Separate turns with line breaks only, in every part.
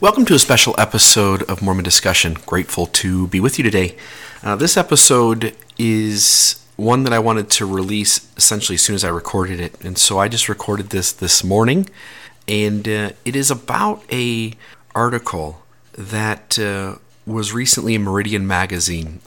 Welcome to a special episode of Mormon Discussion. Grateful to be with you today. Uh, this episode is one that I wanted to release essentially as soon as I recorded it, and so I just recorded this this morning, and uh, it is about a article that uh, was recently in Meridian Magazine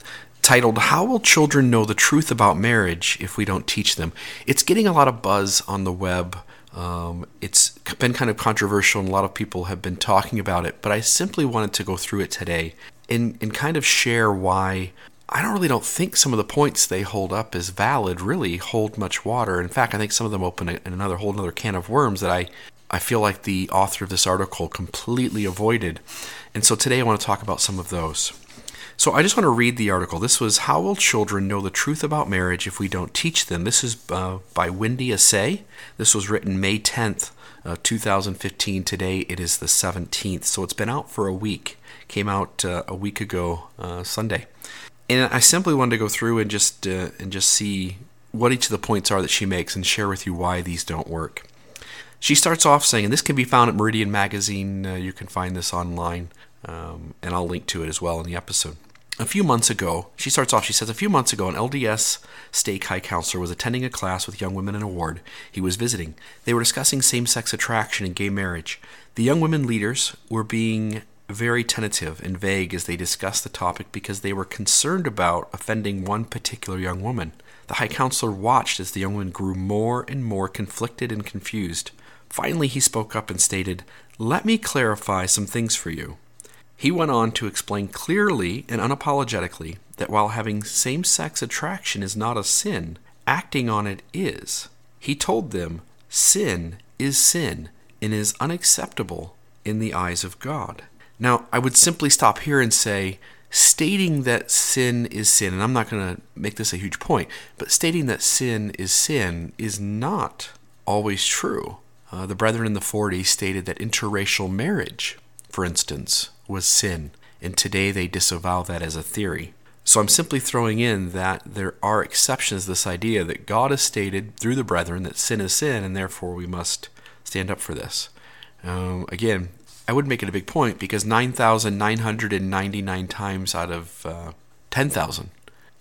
titled How Will Children Know the Truth About Marriage If We Don't Teach Them? It's getting a lot of buzz on the web. Um, it's been kind of controversial, and a lot of people have been talking about it, but I simply wanted to go through it today and, and kind of share why I don't really don't think some of the points they hold up as valid really hold much water. In fact, I think some of them open a, another whole another can of worms that I I feel like the author of this article completely avoided. And so today I want to talk about some of those. So I just want to read the article. This was How Will Children Know the Truth About Marriage If We Don't Teach Them? This is uh, by Wendy Asay. This was written May 10th, uh, 2015. Today it is the 17th. So it's been out for a week. Came out uh, a week ago, uh, Sunday. And I simply wanted to go through and just uh, and just see what each of the points are that she makes and share with you why these don't work. She starts off saying, and this can be found at Meridian Magazine. Uh, you can find this online, um, and I'll link to it as well in the episode. A few months ago, she starts off, she says, A few months ago, an LDS stake high counselor was attending a class with young women in a ward he was visiting. They were discussing same sex attraction and gay marriage. The young women leaders were being very tentative and vague as they discussed the topic because they were concerned about offending one particular young woman. The high counselor watched as the young woman grew more and more conflicted and confused. Finally, he spoke up and stated, Let me clarify some things for you. He went on to explain clearly and unapologetically that while having same sex attraction is not a sin, acting on it is. He told them sin is sin and is unacceptable in the eyes of God. Now, I would simply stop here and say, stating that sin is sin, and I'm not going to make this a huge point, but stating that sin is sin is not always true. Uh, the Brethren in the 40s stated that interracial marriage, for instance, was sin, and today they disavow that as a theory. So I'm simply throwing in that there are exceptions to this idea that God has stated through the brethren that sin is sin, and therefore we must stand up for this. Um, again, I would make it a big point because 9,999 times out of uh, 10,000,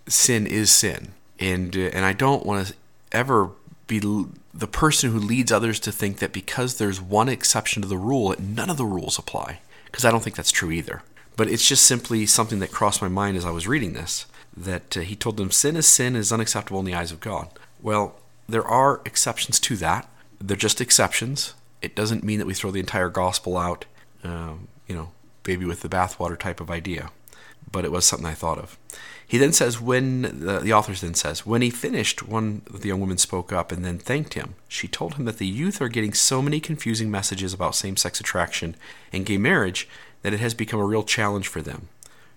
sin is sin. And, uh, and I don't want to ever be the person who leads others to think that because there's one exception to the rule, none of the rules apply because I don't think that's true either. But it's just simply something that crossed my mind as I was reading this that uh, he told them sin is sin is unacceptable in the eyes of God. Well, there are exceptions to that. They're just exceptions. It doesn't mean that we throw the entire gospel out, um, you know, baby with the bathwater type of idea. But it was something I thought of. He then says, when the, the author then says, when he finished, one the young women spoke up and then thanked him. She told him that the youth are getting so many confusing messages about same sex attraction and gay marriage that it has become a real challenge for them.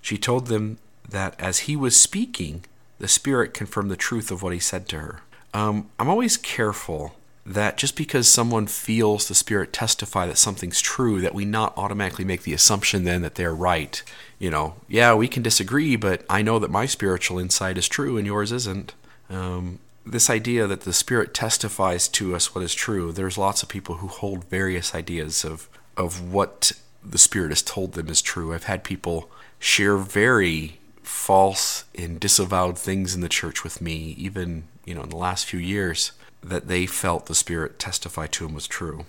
She told them that as he was speaking, the Spirit confirmed the truth of what he said to her. Um, I'm always careful that just because someone feels the Spirit testify that something's true, that we not automatically make the assumption then that they're right. You know, yeah, we can disagree, but I know that my spiritual insight is true and yours isn't. Um, this idea that the Spirit testifies to us what is true, there's lots of people who hold various ideas of, of what the Spirit has told them is true. I've had people share very false and disavowed things in the church with me, even, you know, in the last few years that they felt the Spirit testify to him was true.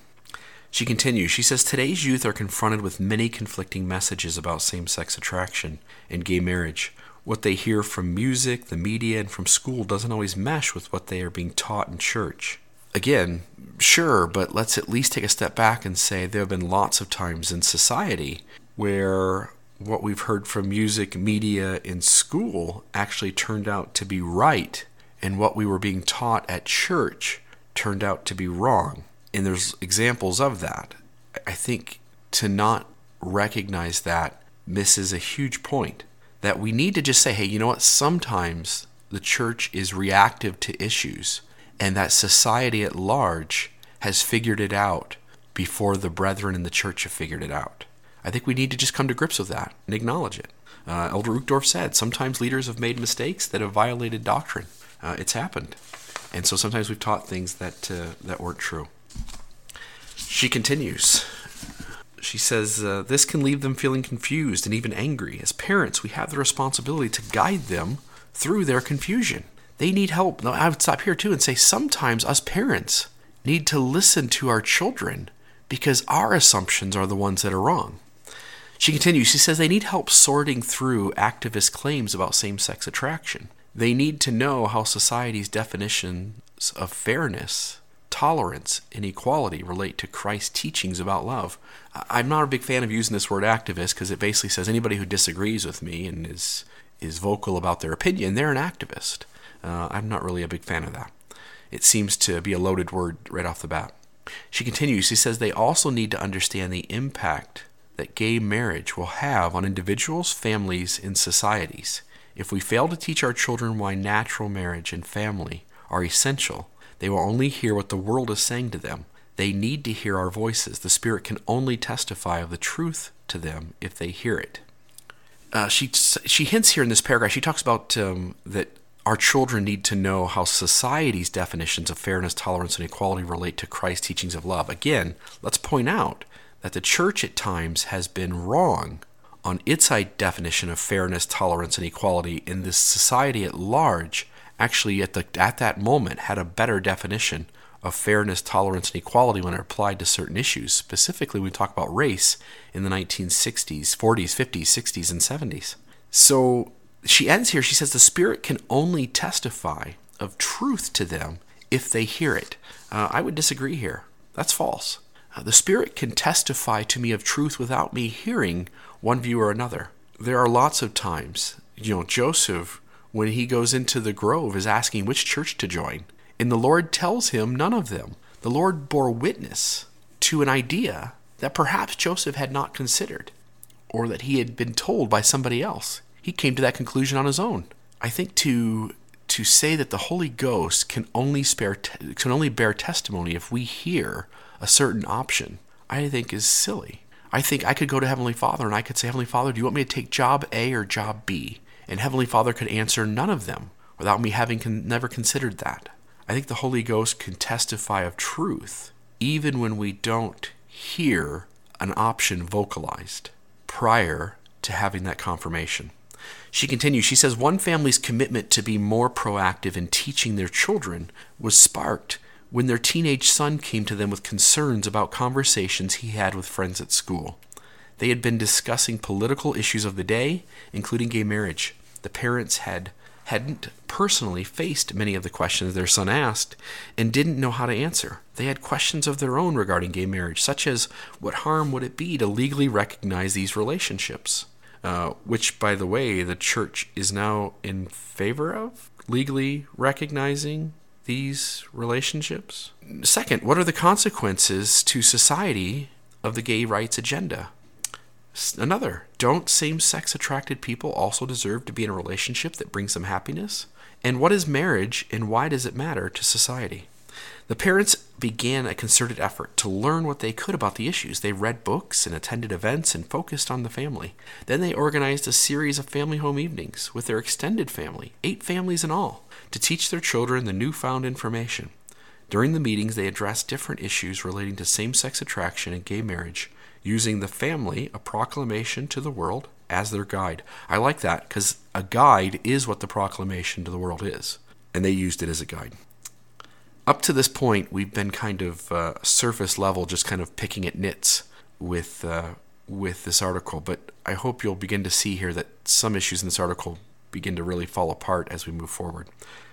She continues, she says, Today's youth are confronted with many conflicting messages about same sex attraction and gay marriage. What they hear from music, the media, and from school doesn't always mesh with what they are being taught in church. Again, sure, but let's at least take a step back and say there have been lots of times in society where what we've heard from music, media, and school actually turned out to be right and what we were being taught at church turned out to be wrong. And there's examples of that. I think to not recognize that misses a huge point. That we need to just say, hey, you know what? Sometimes the church is reactive to issues, and that society at large has figured it out before the brethren in the church have figured it out. I think we need to just come to grips with that and acknowledge it. Uh, Elder Uchtdorf said sometimes leaders have made mistakes that have violated doctrine. Uh, it's happened, and so sometimes we've taught things that uh, that weren't true. She continues. she says uh, this can leave them feeling confused and even angry. As parents, we have the responsibility to guide them through their confusion. They need help. Now, I would stop here too and say sometimes us parents need to listen to our children because our assumptions are the ones that are wrong. She continues, she says they need help sorting through activist claims about same sex attraction. They need to know how society's definitions of fairness tolerance and equality relate to Christ's teachings about love. I'm not a big fan of using this word activist because it basically says anybody who disagrees with me and is is vocal about their opinion, they're an activist. Uh, I'm not really a big fan of that. It seems to be a loaded word right off the bat. She continues, she says they also need to understand the impact that gay marriage will have on individuals, families, and societies. If we fail to teach our children why natural marriage and family are essential, they will only hear what the world is saying to them. They need to hear our voices. The Spirit can only testify of the truth to them if they hear it. Uh, she she hints here in this paragraph. She talks about um, that our children need to know how society's definitions of fairness, tolerance, and equality relate to Christ's teachings of love. Again, let's point out that the church at times has been wrong on its definition of fairness, tolerance, and equality, in this society at large actually at the at that moment had a better definition of fairness, tolerance, and equality when it applied to certain issues. Specifically, we talk about race in the 1960s, 40s, 50s, 60s, and 70s. So she ends here. She says the Spirit can only testify of truth to them if they hear it. Uh, I would disagree here. That's false. Uh, the Spirit can testify to me of truth without me hearing one view or another. There are lots of times, you know, Joseph when he goes into the grove is asking which church to join. And the Lord tells him none of them. The Lord bore witness to an idea that perhaps Joseph had not considered or that he had been told by somebody else. He came to that conclusion on his own. I think to to say that the Holy Ghost can only spare can only bear testimony if we hear a certain option, I think is silly. I think I could go to Heavenly Father and I could say, Heavenly Father, do you want me to take job A or job B? and Heavenly Father could answer none of them without me having con- never considered that. I think the Holy Ghost can testify of truth even when we don't hear an option vocalized prior to having that confirmation. She continues, she says, one family's commitment to be more proactive in teaching their children was sparked when their teenage son came to them with concerns about conversations he had with friends at school. They had been discussing political issues of the day, including gay marriage. The parents had hadn't personally faced many of the questions their son asked and didn't know how to answer. They had questions of their own regarding gay marriage, such as what harm would it be to legally recognize these relationships? Uh, which, by the way, the church is now in favor of legally recognizing these relationships. Second, what are the consequences to society of the gay rights agenda? Another, don't same sex attracted people also deserve to be in a relationship that brings them happiness? And what is marriage and why does it matter to society? The parents began a concerted effort to learn what they could about the issues. They read books and attended events and focused on the family. Then they organized a series of family home evenings with their extended family, eight families in all, to teach their children the newfound information. During the meetings, they addressed different issues relating to same sex attraction and gay marriage using the family, a proclamation to the world, as their guide. I like that because a guide is what the proclamation to the world is, and they used it as a guide. Up to this point, we've been kind of uh, surface level, just kind of picking at nits with uh, with this article. But I hope you'll begin to see here that some issues in this article begin to really fall apart as we move forward.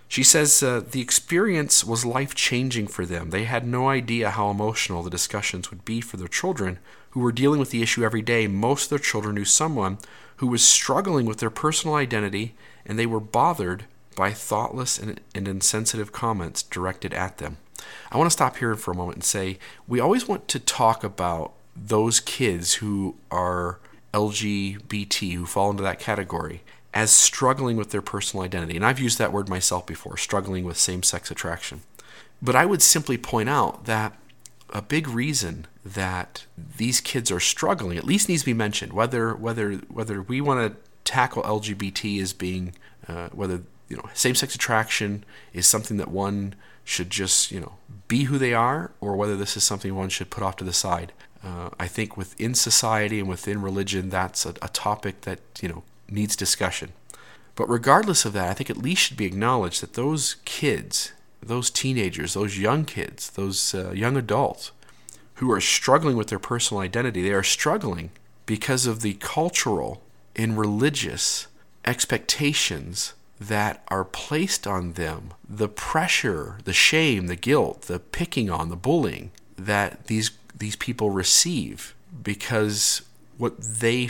She says uh, the experience was life changing for them. They had no idea how emotional the discussions would be for their children who were dealing with the issue every day. Most of their children knew someone who was struggling with their personal identity, and they were bothered by thoughtless and, and insensitive comments directed at them. I want to stop here for a moment and say we always want to talk about those kids who are LGBT, who fall into that category as struggling with their personal identity. And I've used that word myself before, struggling with same sex attraction. But I would simply point out that a big reason that these kids are struggling at least needs to be mentioned whether whether whether we want to tackle LGBT as being uh, whether you know same-sex attraction is something that one should just you know be who they are or whether this is something one should put off to the side Uh, I think within society and within religion, that's a, a topic that you know needs discussion. But regardless of that, I think at least should be acknowledged that those kids, those teenagers, those young kids, those uh, young adults who are struggling with their personal identity, they are struggling because of the cultural and religious expectations that are placed on them, the pressure, the shame, the guilt, the picking on, the bullying that these these people receive because what they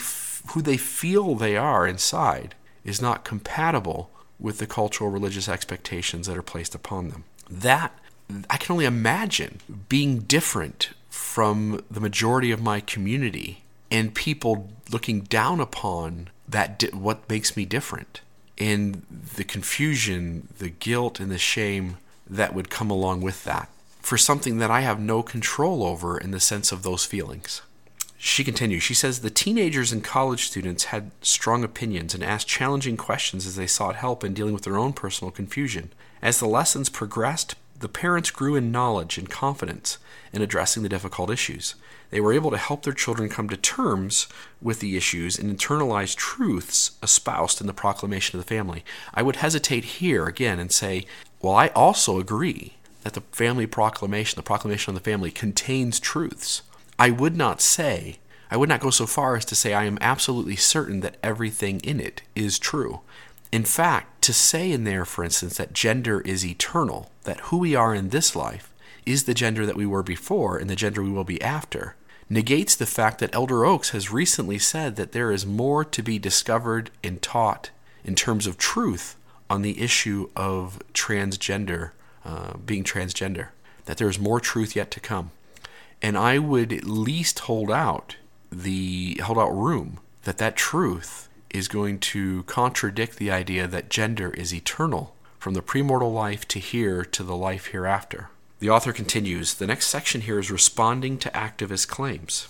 who they feel they are inside is not compatible with the cultural religious expectations that are placed upon them. That I can only imagine being different from the majority of my community and people looking down upon that di- what makes me different and the confusion, the guilt and the shame that would come along with that for something that I have no control over in the sense of those feelings. She continues, she says the teenagers and college students had strong opinions and asked challenging questions as they sought help in dealing with their own personal confusion. As the lessons progressed, the parents grew in knowledge and confidence in addressing the difficult issues. They were able to help their children come to terms with the issues and internalize truths espoused in the proclamation of the family. I would hesitate here again and say, well, I also agree that the family proclamation, the proclamation of the family, contains truths. I would not say, I would not go so far as to say I am absolutely certain that everything in it is true. In fact, to say in there, for instance, that gender is eternal, that who we are in this life is the gender that we were before and the gender we will be after, negates the fact that Elder Oaks has recently said that there is more to be discovered and taught in terms of truth on the issue of transgender, uh, being transgender, that there is more truth yet to come and I would at least hold out the hold out room that that truth is going to contradict the idea that gender is eternal from the premortal life to here to the life hereafter. The author continues The next section here is responding to activist claims.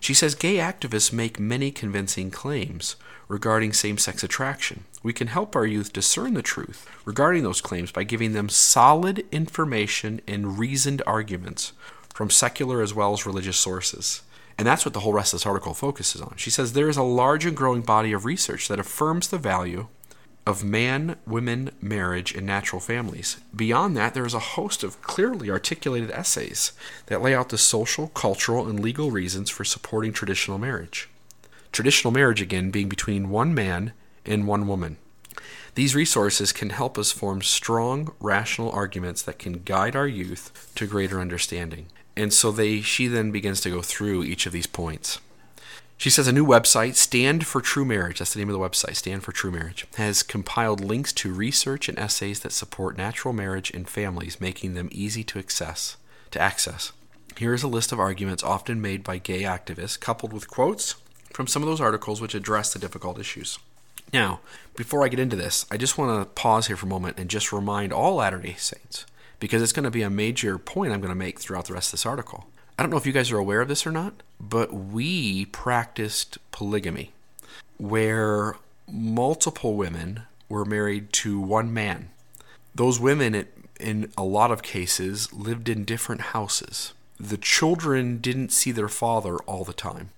She says gay activists make many convincing claims regarding same sex attraction. We can help our youth discern the truth regarding those claims by giving them solid information and reasoned arguments from secular as well as religious sources. And that's what the whole rest of this article focuses on. She says there is a large and growing body of research that affirms the value of man women marriage and natural families. Beyond that, there is a host of clearly articulated essays that lay out the social, cultural, and legal reasons for supporting traditional marriage. Traditional marriage, again, being between one man and one woman. These resources can help us form strong, rational arguments that can guide our youth to greater understanding. And so they she then begins to go through each of these points. She says a new website, Stand for True Marriage, that's the name of the website, Stand for True Marriage, has compiled links to research and essays that support natural marriage in families, making them easy to access. To access. Here is a list of arguments often made by gay activists, coupled with quotes from some of those articles which address the difficult issues. Now, before I get into this, I just want to pause here for a moment and just remind all Latter day Saints because it's going to be a major point I'm going to make throughout the rest of this article. I don't know if you guys are aware of this or not, but we practiced polygamy where multiple women were married to one man. Those women, in a lot of cases, lived in different houses. The children didn't see their father all the time.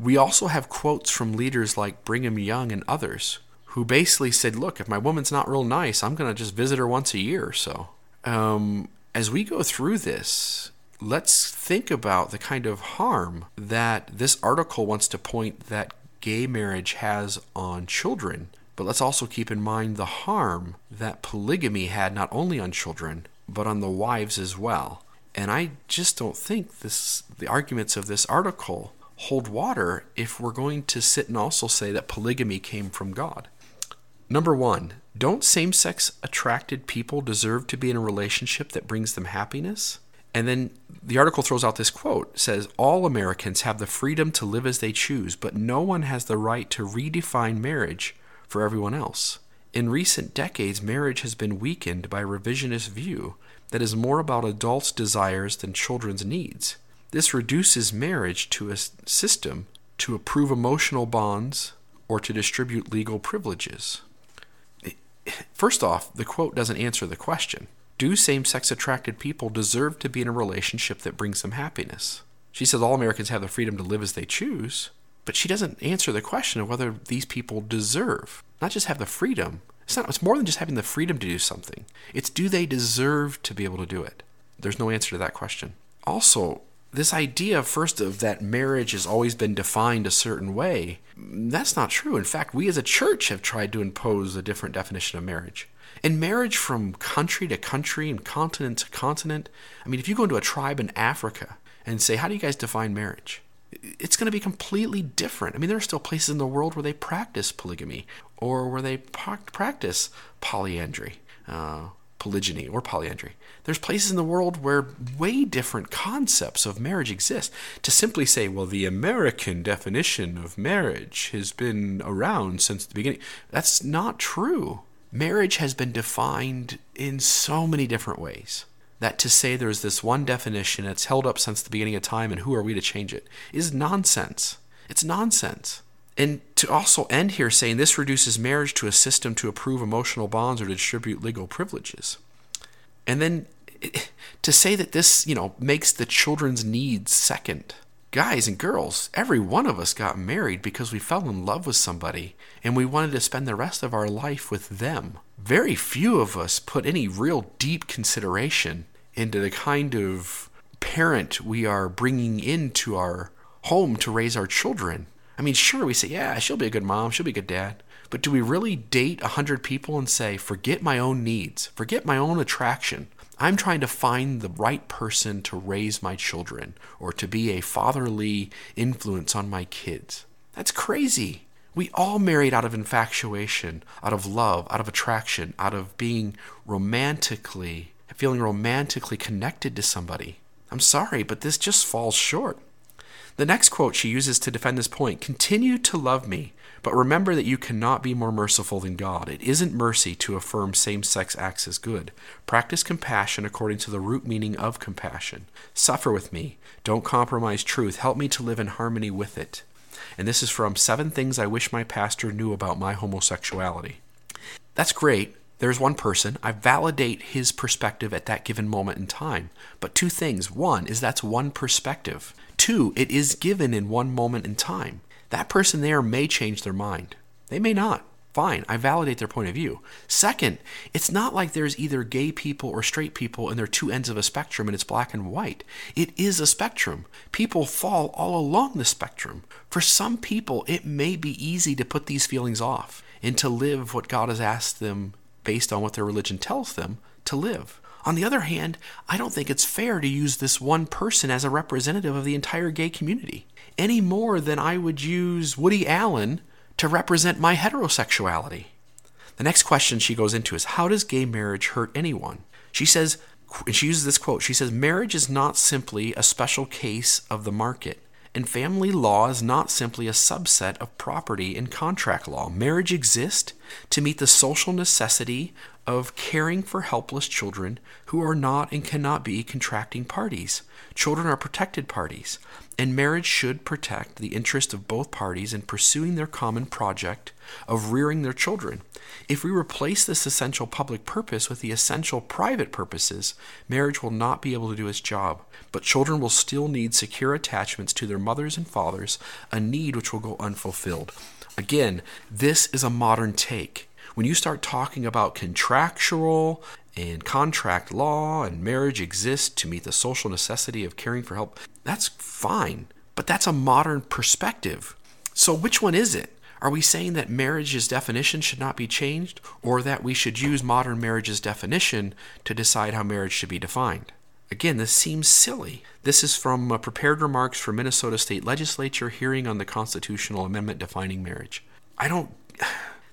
We also have quotes from leaders like Brigham Young and others who basically said, Look, if my woman's not real nice, I'm going to just visit her once a year or so um, as we go through this, let's think about the kind of harm that this article wants to point that gay marriage has on children. But let's also keep in mind the harm that polygamy had not only on children, but on the wives as well. And I just don't think this the arguments of this article hold water if we're going to sit and also say that polygamy came from God. Number one, don't same sex attracted people deserve to be in a relationship that brings them happiness? And then the article throws out this quote says all Americans have the freedom to live as they choose, but no one has the right to redefine marriage for everyone else. In recent decades, marriage has been weakened by a revisionist view that is more about adults' desires than children's needs. This reduces marriage to a system to approve emotional bonds or to distribute legal privileges first off, the quote doesn't answer the question. Do same sex attracted people deserve to be in a relationship that brings them happiness? She says all Americans have the freedom to live as they choose, but she doesn't answer the question of whether these people deserve, not just have the freedom. It's not it's more than just having the freedom to do something. It's do they deserve to be able to do it? There's no answer to that question. Also, this idea first of that marriage has always been defined a certain way that's not true. In fact we as a church have tried to impose a different definition of marriage. And marriage from country to country and continent to continent i mean if you go into a tribe in africa and say how do you guys define marriage? it's going to be completely different. I mean there are still places in the world where they practice polygamy or where they practice polyandry uh, polygyny or polyandry. There's places in the world where way different concepts of marriage exist. To simply say, well, the American definition of marriage has been around since the beginning, that's not true. Marriage has been defined in so many different ways that to say there's this one definition that's held up since the beginning of time and who are we to change it is nonsense. It's nonsense. And to also end here saying this reduces marriage to a system to approve emotional bonds or to distribute legal privileges. And then to say that this, you know, makes the children's needs second. Guys and girls, every one of us got married because we fell in love with somebody and we wanted to spend the rest of our life with them. Very few of us put any real deep consideration into the kind of parent we are bringing into our home to raise our children. I mean, sure, we say, yeah, she'll be a good mom, she'll be a good dad. But do we really date 100 people and say, forget my own needs, forget my own attraction? I'm trying to find the right person to raise my children or to be a fatherly influence on my kids. That's crazy. We all married out of infatuation, out of love, out of attraction, out of being romantically, feeling romantically connected to somebody. I'm sorry, but this just falls short. The next quote she uses to defend this point continue to love me, but remember that you cannot be more merciful than God. It isn't mercy to affirm same sex acts as good. Practice compassion according to the root meaning of compassion. Suffer with me. Don't compromise truth. Help me to live in harmony with it. And this is from Seven Things I Wish My Pastor Knew About My Homosexuality. That's great, there's one person. I validate his perspective at that given moment in time. But two things. One is that's one perspective. Two, it is given in one moment in time. That person there may change their mind. They may not. Fine, I validate their point of view. Second, it's not like there's either gay people or straight people and they're two ends of a spectrum and it's black and white. It is a spectrum. People fall all along the spectrum. For some people, it may be easy to put these feelings off and to live what God has asked them based on what their religion tells them to live. On the other hand, I don't think it's fair to use this one person as a representative of the entire gay community, any more than I would use Woody Allen to represent my heterosexuality. The next question she goes into is How does gay marriage hurt anyone? She says, and she uses this quote she says, Marriage is not simply a special case of the market. And family law is not simply a subset of property and contract law. Marriage exists to meet the social necessity of caring for helpless children who are not and cannot be contracting parties. Children are protected parties, and marriage should protect the interest of both parties in pursuing their common project of rearing their children. If we replace this essential public purpose with the essential private purposes, marriage will not be able to do its job. But children will still need secure attachments to their mothers and fathers, a need which will go unfulfilled. Again, this is a modern take. When you start talking about contractual and contract law and marriage exists to meet the social necessity of caring for help, that's fine. But that's a modern perspective. So, which one is it? Are we saying that marriage's definition should not be changed, or that we should use modern marriage's definition to decide how marriage should be defined? Again, this seems silly. This is from uh, prepared remarks for Minnesota State Legislature hearing on the constitutional amendment defining marriage. I don't.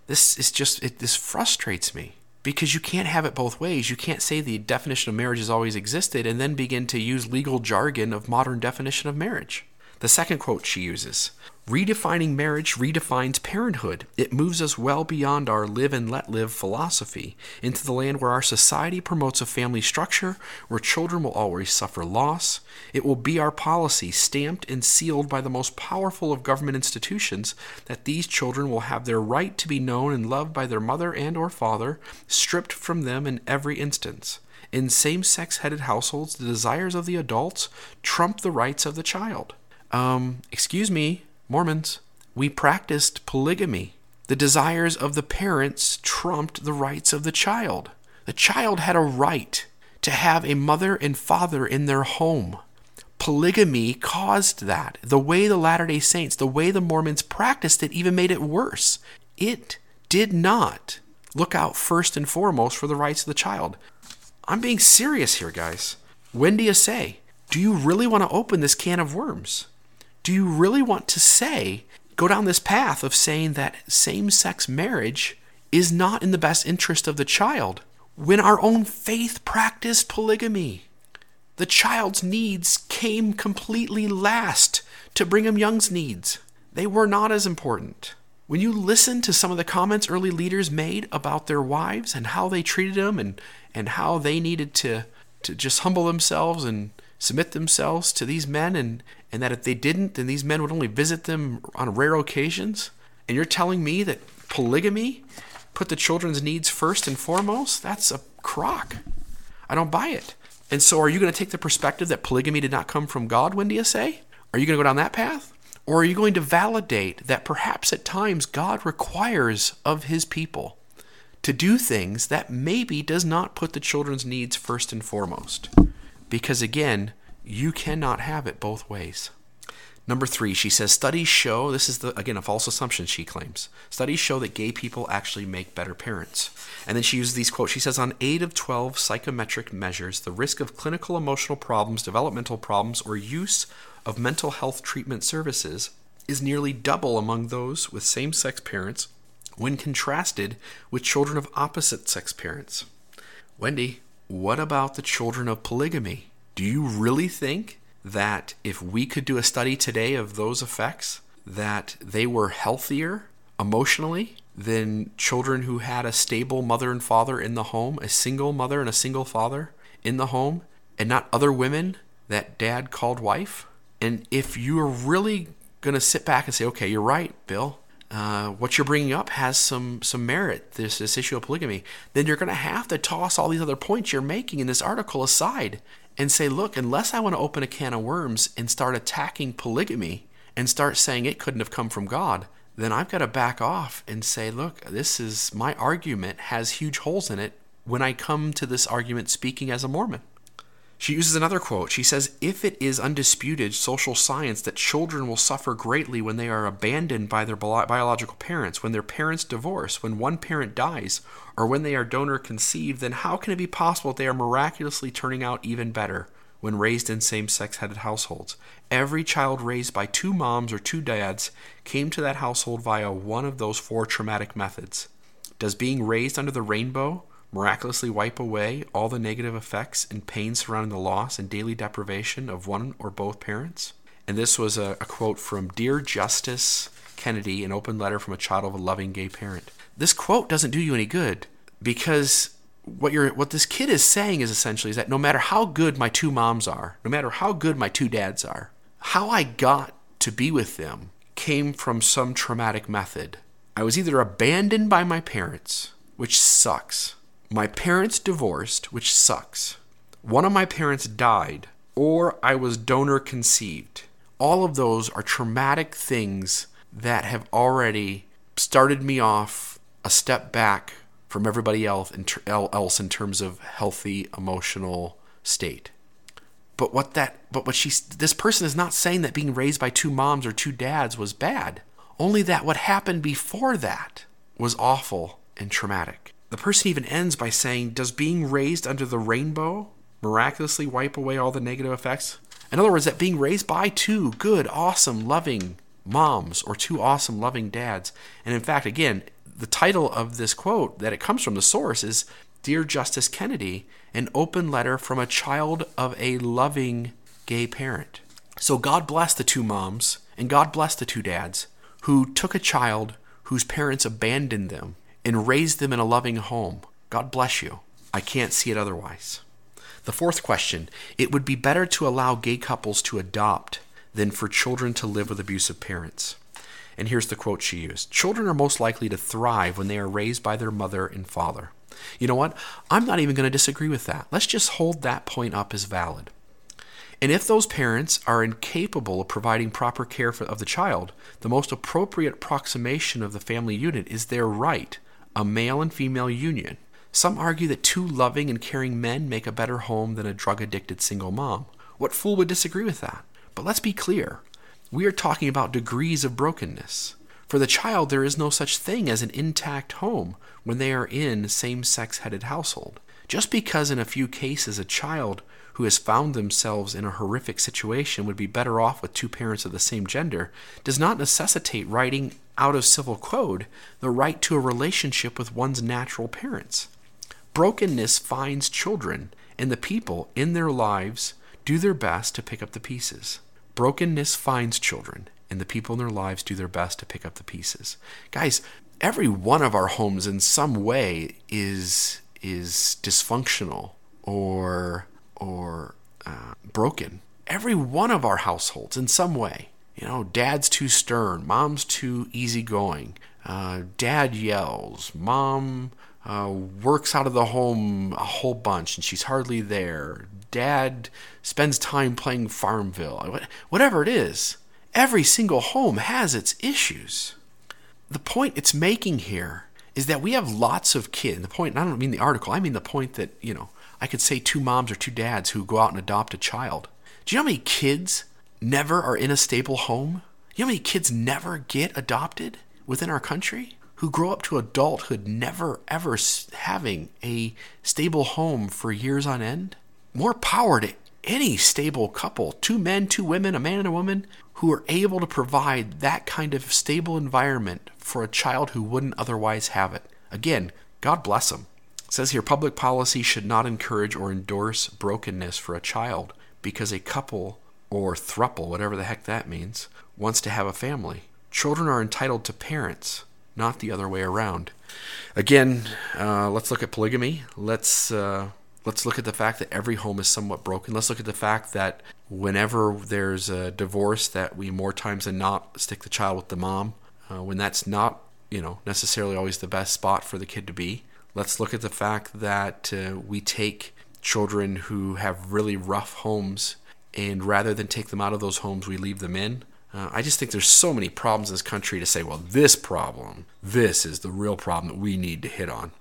This is just. It, this frustrates me because you can't have it both ways. You can't say the definition of marriage has always existed and then begin to use legal jargon of modern definition of marriage. The second quote she uses Redefining marriage redefines parenthood. It moves us well beyond our live and let live philosophy into the land where our society promotes a family structure where children will always suffer loss. It will be our policy, stamped and sealed by the most powerful of government institutions, that these children will have their right to be known and loved by their mother and or father, stripped from them in every instance. In same sex headed households, the desires of the adults trump the rights of the child. Um, excuse me, Mormons, we practiced polygamy. The desires of the parents trumped the rights of the child. The child had a right to have a mother and father in their home. Polygamy caused that. The way the Latter day Saints, the way the Mormons practiced it, even made it worse. It did not look out first and foremost for the rights of the child. I'm being serious here, guys. When do you say? Do you really want to open this can of worms? Do you really want to say, go down this path of saying that same sex marriage is not in the best interest of the child when our own faith practiced polygamy? The child's needs came completely last to Brigham Young's needs. They were not as important. When you listen to some of the comments early leaders made about their wives and how they treated them and, and how they needed to, to just humble themselves and submit themselves to these men, and, and that if they didn't, then these men would only visit them on rare occasions, and you're telling me that polygamy put the children's needs first and foremost? That's a crock. I don't buy it. And so, are you going to take the perspective that polygamy did not come from God, Wendy, you say? Are you going to go down that path? Or are you going to validate that perhaps at times God requires of his people to do things that maybe does not put the children's needs first and foremost? Because again, you cannot have it both ways. Number three, she says studies show this is the again a false assumption she claims. Studies show that gay people actually make better parents. And then she uses these quotes. She says on eight of twelve psychometric measures, the risk of clinical emotional problems, developmental problems, or use of mental health treatment services is nearly double among those with same sex parents when contrasted with children of opposite sex parents. Wendy, what about the children of polygamy? Do you really think that if we could do a study today of those effects, that they were healthier emotionally than children who had a stable mother and father in the home, a single mother and a single father in the home, and not other women that dad called wife? And if you're really going to sit back and say, okay, you're right, Bill, uh, what you're bringing up has some some merit. This this issue of polygamy. Then you're going to have to toss all these other points you're making in this article aside and say, look, unless I want to open a can of worms and start attacking polygamy and start saying it couldn't have come from God, then I've got to back off and say, look, this is my argument has huge holes in it when I come to this argument speaking as a Mormon. She uses another quote. She says, If it is undisputed social science that children will suffer greatly when they are abandoned by their biological parents, when their parents divorce, when one parent dies, or when they are donor conceived, then how can it be possible that they are miraculously turning out even better when raised in same sex headed households? Every child raised by two moms or two dads came to that household via one of those four traumatic methods. Does being raised under the rainbow, miraculously wipe away all the negative effects and pain surrounding the loss and daily deprivation of one or both parents? And this was a, a quote from Dear Justice Kennedy, an open letter from a child of a loving gay parent. This quote doesn't do you any good because what you're what this kid is saying is essentially is that no matter how good my two moms are, no matter how good my two dads are, how I got to be with them came from some traumatic method. I was either abandoned by my parents, which sucks, my parents divorced, which sucks. One of my parents died, or I was donor conceived. All of those are traumatic things that have already started me off a step back from everybody else in, ter- else in terms of healthy emotional state. But what that but what she this person is not saying that being raised by two moms or two dads was bad. Only that what happened before that was awful and traumatic. The person even ends by saying, Does being raised under the rainbow miraculously wipe away all the negative effects? In other words, that being raised by two good, awesome, loving moms or two awesome, loving dads. And in fact, again, the title of this quote that it comes from, the source, is Dear Justice Kennedy, an open letter from a child of a loving gay parent. So God bless the two moms and God bless the two dads who took a child whose parents abandoned them and raise them in a loving home. God bless you. I can't see it otherwise. The fourth question it would be better to allow gay couples to adopt than for children to live with abusive parents. And here's the quote she used Children are most likely to thrive when they are raised by their mother and father. You know what? I'm not even going to disagree with that. Let's just hold that point up as valid. And if those parents are incapable of providing proper care for, of the child, the most appropriate approximation of the family unit is their right, a male and female union. Some argue that two loving and caring men make a better home than a drug addicted single mom. What fool would disagree with that? But let's be clear we are talking about degrees of brokenness. For the child, there is no such thing as an intact home when they are in same sex headed household. Just because in a few cases a child who has found themselves in a horrific situation would be better off with two parents of the same gender does not necessitate writing out of civil code the right to a relationship with one's natural parents. Brokenness finds children, and the people in their lives do their best to pick up the pieces. Brokenness finds children, and the people in their lives do their best to pick up the pieces. Guys, every one of our homes in some way is is dysfunctional or or uh, broken. Every one of our households, in some way, you know, dad's too stern, mom's too easygoing, uh, dad yells, mom uh, works out of the home a whole bunch and she's hardly there. Dad spends time playing Farmville. Whatever it is, every single home has its issues. The point it's making here is that we have lots of kids. The point, I don't mean the article, I mean the point that, you know, I could say two moms or two dads who go out and adopt a child. Do you know how many kids never are in a stable home? Do you know how many kids never get adopted within our country? Who grow up to adulthood never ever having a stable home for years on end? More power to any stable couple, two men, two women, a man and a woman, who are able to provide that kind of stable environment for a child who wouldn't otherwise have it. Again, God bless them. It says here public policy should not encourage or endorse brokenness for a child because a couple or thruple, whatever the heck that means, wants to have a family. Children are entitled to parents, not the other way around. Again, uh, let's look at polygamy. Let's uh, let's look at the fact that every home is somewhat broken. Let's look at the fact that whenever there's a divorce, that we more times than not stick the child with the mom, uh, when that's not you know necessarily always the best spot for the kid to be. Let's look at the fact that uh, we take children who have really rough homes and rather than take them out of those homes, we leave them in. Uh, I just think there's so many problems in this country to say, well, this problem, this is the real problem that we need to hit on.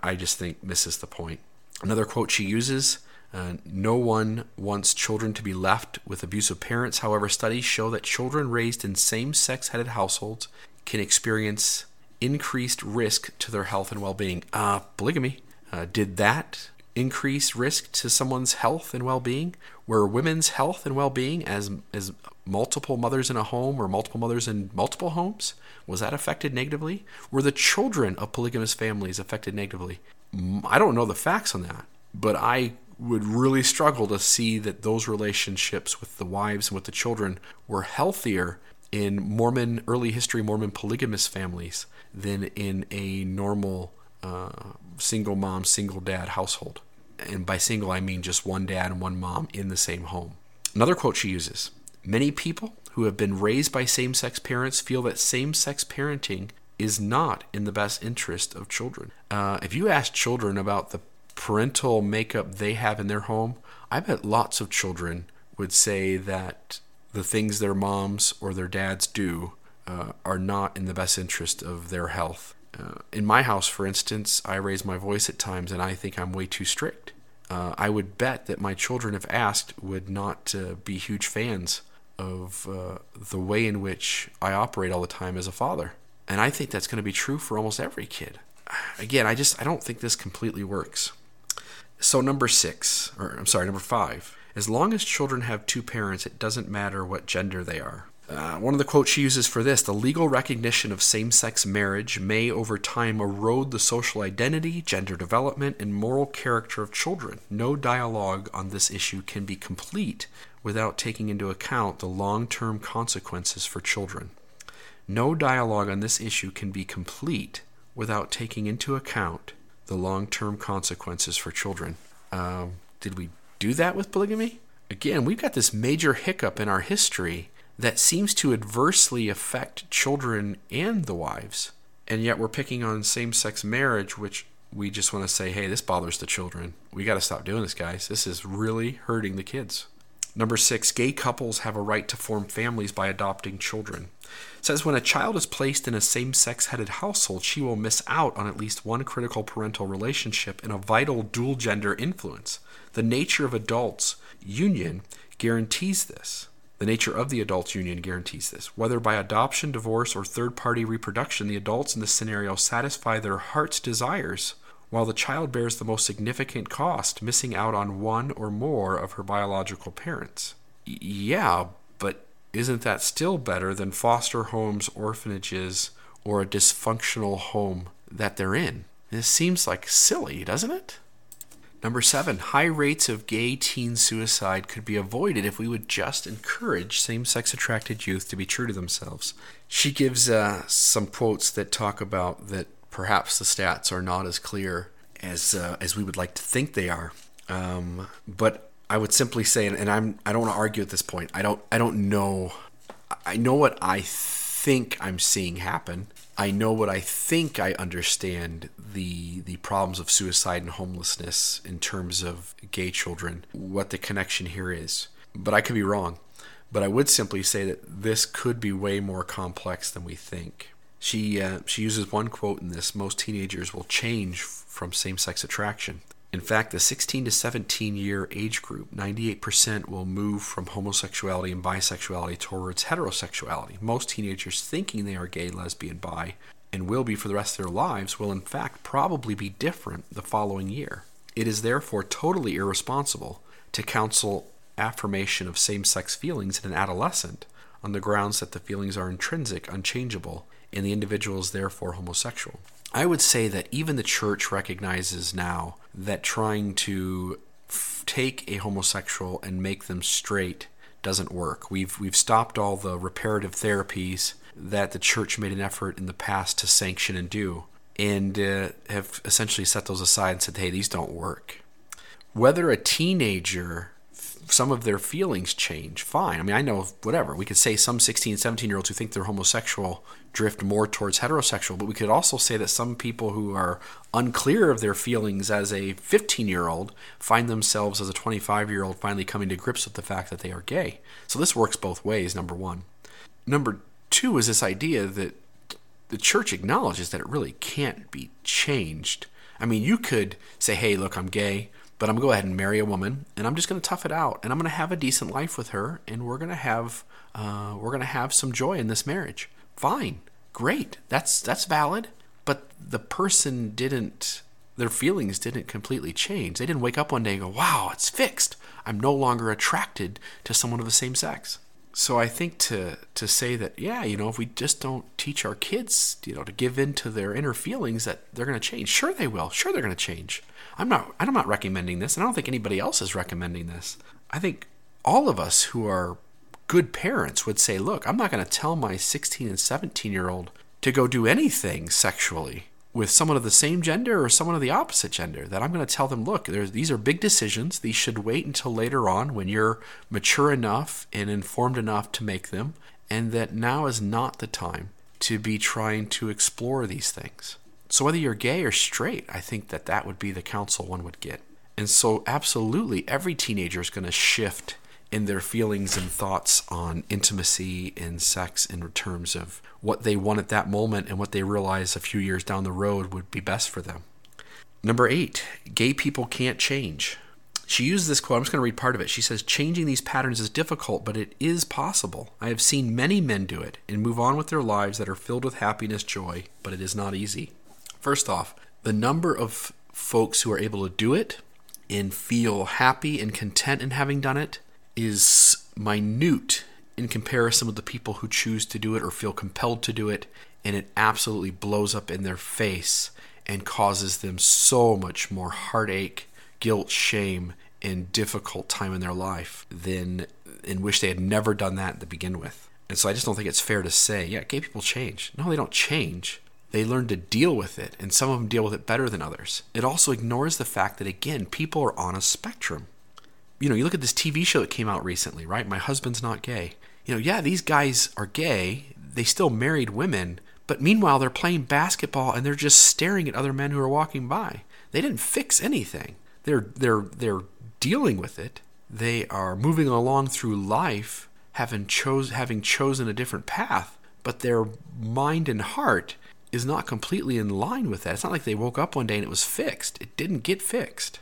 I just think misses the point. Another quote she uses uh, No one wants children to be left with abusive parents. However, studies show that children raised in same sex headed households can experience increased risk to their health and well being. Uh, polygamy. Uh, did that increase risk to someone's health and well being? Were women's health and well being as, as multiple mothers in a home or multiple mothers in multiple homes? Was that affected negatively? Were the children of polygamous families affected negatively? I don't know the facts on that, but I would really struggle to see that those relationships with the wives and with the children were healthier in Mormon early history Mormon polygamous families than in a normal uh, single mom, single dad household. And by single, I mean just one dad and one mom in the same home. Another quote she uses Many people who have been raised by same sex parents feel that same sex parenting is not in the best interest of children. Uh, if you ask children about the parental makeup they have in their home, I bet lots of children would say that the things their moms or their dads do uh, are not in the best interest of their health. Uh, in my house, for instance, I raise my voice at times and I think I'm way too strict. Uh, I would bet that my children, if asked, would not uh, be huge fans of uh, the way in which I operate all the time as a father. And I think that's going to be true for almost every kid. Again, I just I don't think this completely works. So number 6, or I'm sorry, number 5. As long as children have two parents, it doesn't matter what gender they are. Uh, one of the quotes she uses for this the legal recognition of same sex marriage may over time erode the social identity, gender development, and moral character of children. No dialogue on this issue can be complete without taking into account the long term consequences for children. No dialogue on this issue can be complete without taking into account the long term consequences for children. Um, did we do that with polygamy? Again, we've got this major hiccup in our history that seems to adversely affect children and the wives. And yet we're picking on same sex marriage, which we just want to say, hey, this bothers the children. We got to stop doing this, guys. This is really hurting the kids. Number six, gay couples have a right to form families by adopting children. It says when a child is placed in a same sex headed household, she will miss out on at least one critical parental relationship and a vital dual gender influence. The nature of adults' union guarantees this. The nature of the adults' union guarantees this. Whether by adoption, divorce, or third party reproduction, the adults in this scenario satisfy their heart's desires, while the child bears the most significant cost, missing out on one or more of her biological parents. Y- yeah, but isn't that still better than foster homes, orphanages, or a dysfunctional home that they're in? This seems like silly, doesn't it? Number seven, high rates of gay teen suicide could be avoided if we would just encourage same sex attracted youth to be true to themselves. She gives uh, some quotes that talk about that perhaps the stats are not as clear as, uh, as we would like to think they are. Um, but I would simply say, and I'm, I don't want to argue at this point, I don't, I don't know. I know what I think I'm seeing happen. I know what I think I understand the the problems of suicide and homelessness in terms of gay children, what the connection here is. But I could be wrong. But I would simply say that this could be way more complex than we think. She uh, she uses one quote in this: "Most teenagers will change from same-sex attraction." In fact, the 16 to 17 year age group, 98% will move from homosexuality and bisexuality towards heterosexuality. Most teenagers thinking they are gay, lesbian, bi, and will be for the rest of their lives will in fact probably be different the following year. It is therefore totally irresponsible to counsel affirmation of same sex feelings in an adolescent on the grounds that the feelings are intrinsic, unchangeable, and the individual is therefore homosexual. I would say that even the church recognizes now that trying to f- take a homosexual and make them straight doesn't work. We've we've stopped all the reparative therapies that the church made an effort in the past to sanction and do, and uh, have essentially set those aside and said, "Hey, these don't work." Whether a teenager some of their feelings change, fine. I mean, I know whatever. We could say some 16, 17 year olds who think they're homosexual drift more towards heterosexual, but we could also say that some people who are unclear of their feelings as a 15 year old find themselves as a 25 year old finally coming to grips with the fact that they are gay. So this works both ways, number one. Number two is this idea that the church acknowledges that it really can't be changed. I mean, you could say, hey, look, I'm gay but I'm going to go ahead and marry a woman, and I'm just going to tough it out, and I'm going to have a decent life with her, and we're going to have uh, we're going to have some joy in this marriage. Fine, great, that's that's valid. But the person didn't, their feelings didn't completely change. They didn't wake up one day and go, "Wow, it's fixed. I'm no longer attracted to someone of the same sex." So I think to to say that, yeah, you know, if we just don't teach our kids, you know, to give in to their inner feelings, that they're going to change. Sure, they will. Sure, they're going to change. I'm not I'm not recommending this, and I don't think anybody else is recommending this. I think all of us who are good parents would say, look, I'm not going to tell my 16 and 17 year old to go do anything sexually with someone of the same gender or someone of the opposite gender. That I'm going to tell them, look, these are big decisions. These should wait until later on when you're mature enough and informed enough to make them, and that now is not the time to be trying to explore these things. So whether you're gay or straight, I think that that would be the counsel one would get. And so absolutely every teenager is going to shift in their feelings and thoughts on intimacy and sex in terms of what they want at that moment and what they realize a few years down the road would be best for them. Number eight, gay people can't change. She used this quote, I'm just going to read part of it. She says, Changing these patterns is difficult, but it is possible. I have seen many men do it and move on with their lives that are filled with happiness, joy, but it is not easy. First off, the number of folks who are able to do it and feel happy and content in having done it is minute in comparison with the people who choose to do it or feel compelled to do it, and it absolutely blows up in their face and causes them so much more heartache, guilt, shame, and difficult time in their life than in which they had never done that to begin with. And so I just don't think it's fair to say, yeah, gay people change. No, they don't change they learn to deal with it, and some of them deal with it better than others. It also ignores the fact that, again, people are on a spectrum. You know, you look at this TV show that came out recently, right? My husband's not gay. You know, yeah, these guys are gay. They still married women, but meanwhile, they're playing basketball and they're just staring at other men who are walking by. They didn't fix anything. They're they're they're dealing with it. They are moving along through life having chose having chosen a different path, but their mind and heart is not completely in line with that. It's not like they woke up one day and it was fixed. It didn't get fixed.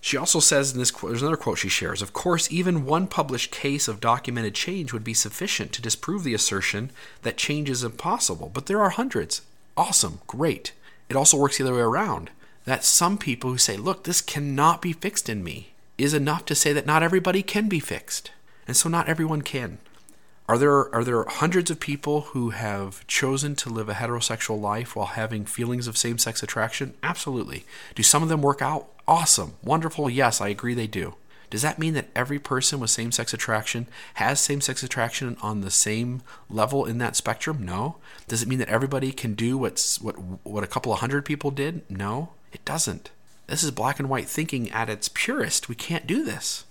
She also says in this quote, there's another quote she shares. Of course, even one published case of documented change would be sufficient to disprove the assertion that change is impossible. But there are hundreds. Awesome, great. It also works the other way around. That some people who say, look, this cannot be fixed in me, is enough to say that not everybody can be fixed. And so not everyone can. Are there are there hundreds of people who have chosen to live a heterosexual life while having feelings of same-sex attraction? Absolutely. Do some of them work out? Awesome. Wonderful. Yes, I agree they do. Does that mean that every person with same-sex attraction has same-sex attraction on the same level in that spectrum? No. Does it mean that everybody can do what's what what a couple of hundred people did? No. It doesn't. This is black and white thinking at its purest. We can't do this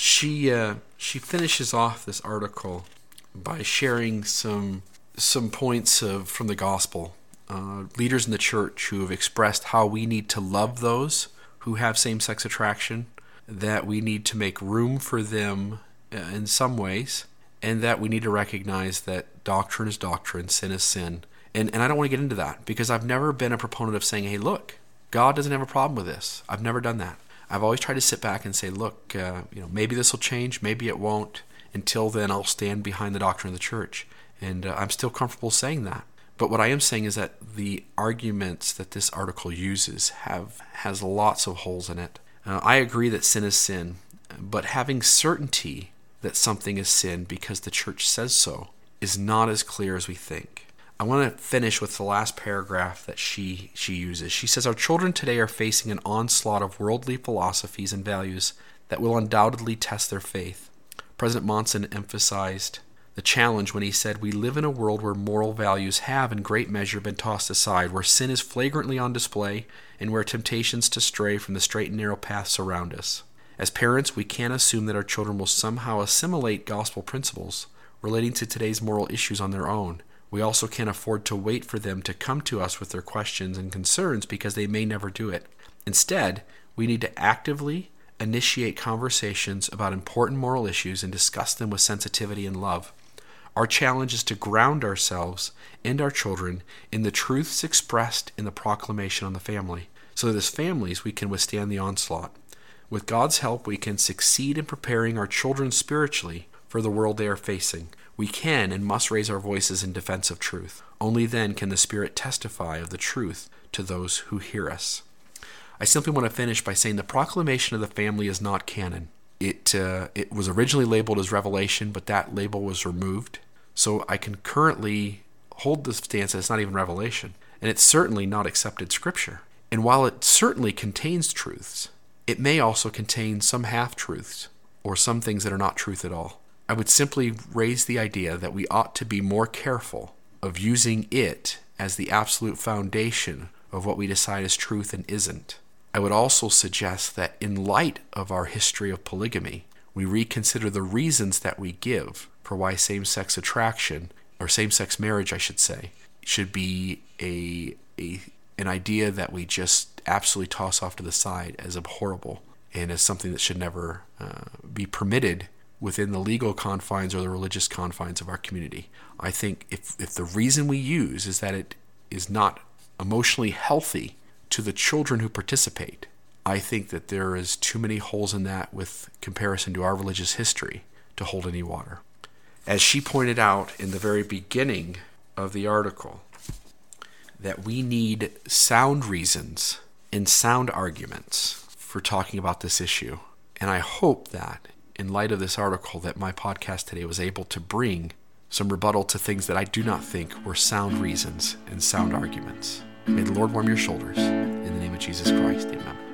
she uh, she finishes off this article by sharing some some points of from the gospel. Uh, leaders in the church who have expressed how we need to love those who have same-sex attraction, that we need to make room for them uh, in some ways, and that we need to recognize that doctrine is doctrine, sin is sin. And and I don't want to get into that because I've never been a proponent of saying, "Hey, look, God doesn't have a problem with this." I've never done that. I've always tried to sit back and say, look, uh, you know, maybe this will change, maybe it won't. Until then, I'll stand behind the doctrine of the church, and uh, I'm still comfortable saying that. But what I am saying is that the arguments that this article uses have has lots of holes in it. Uh, I agree that sin is sin, but having certainty that something is sin because the church says so is not as clear as we think. I want to finish with the last paragraph that she she uses. She says our children today are facing an onslaught of worldly philosophies and values that will undoubtedly test their faith. President Monson emphasized the challenge when he said we live in a world where moral values have in great measure been tossed aside, where sin is flagrantly on display, and where temptations to stray from the straight and narrow path surround us. As parents, we can't assume that our children will somehow assimilate gospel principles relating to today's moral issues on their own. We also can't afford to wait for them to come to us with their questions and concerns because they may never do it. Instead, we need to actively initiate conversations about important moral issues and discuss them with sensitivity and love. Our challenge is to ground ourselves and our children in the truths expressed in the proclamation on the family, so that as families we can withstand the onslaught. With God's help, we can succeed in preparing our children spiritually for the world they are facing. We can and must raise our voices in defense of truth. Only then can the Spirit testify of the truth to those who hear us. I simply want to finish by saying the proclamation of the family is not canon. It, uh, it was originally labeled as Revelation, but that label was removed. So I can currently hold the stance that it's not even Revelation. And it's certainly not accepted Scripture. And while it certainly contains truths, it may also contain some half truths or some things that are not truth at all. I would simply raise the idea that we ought to be more careful of using it as the absolute foundation of what we decide is truth and isn't. I would also suggest that in light of our history of polygamy, we reconsider the reasons that we give for why same sex attraction, or same sex marriage, I should say, should be a, a, an idea that we just absolutely toss off to the side as abhorrible and as something that should never uh, be permitted within the legal confines or the religious confines of our community. I think if, if the reason we use is that it is not emotionally healthy to the children who participate, I think that there is too many holes in that with comparison to our religious history to hold any water. As she pointed out in the very beginning of the article, that we need sound reasons and sound arguments for talking about this issue. And I hope that in light of this article that my podcast today was able to bring some rebuttal to things that I do not think were sound reasons and sound arguments. May the Lord warm your shoulders. In the name of Jesus Christ, amen.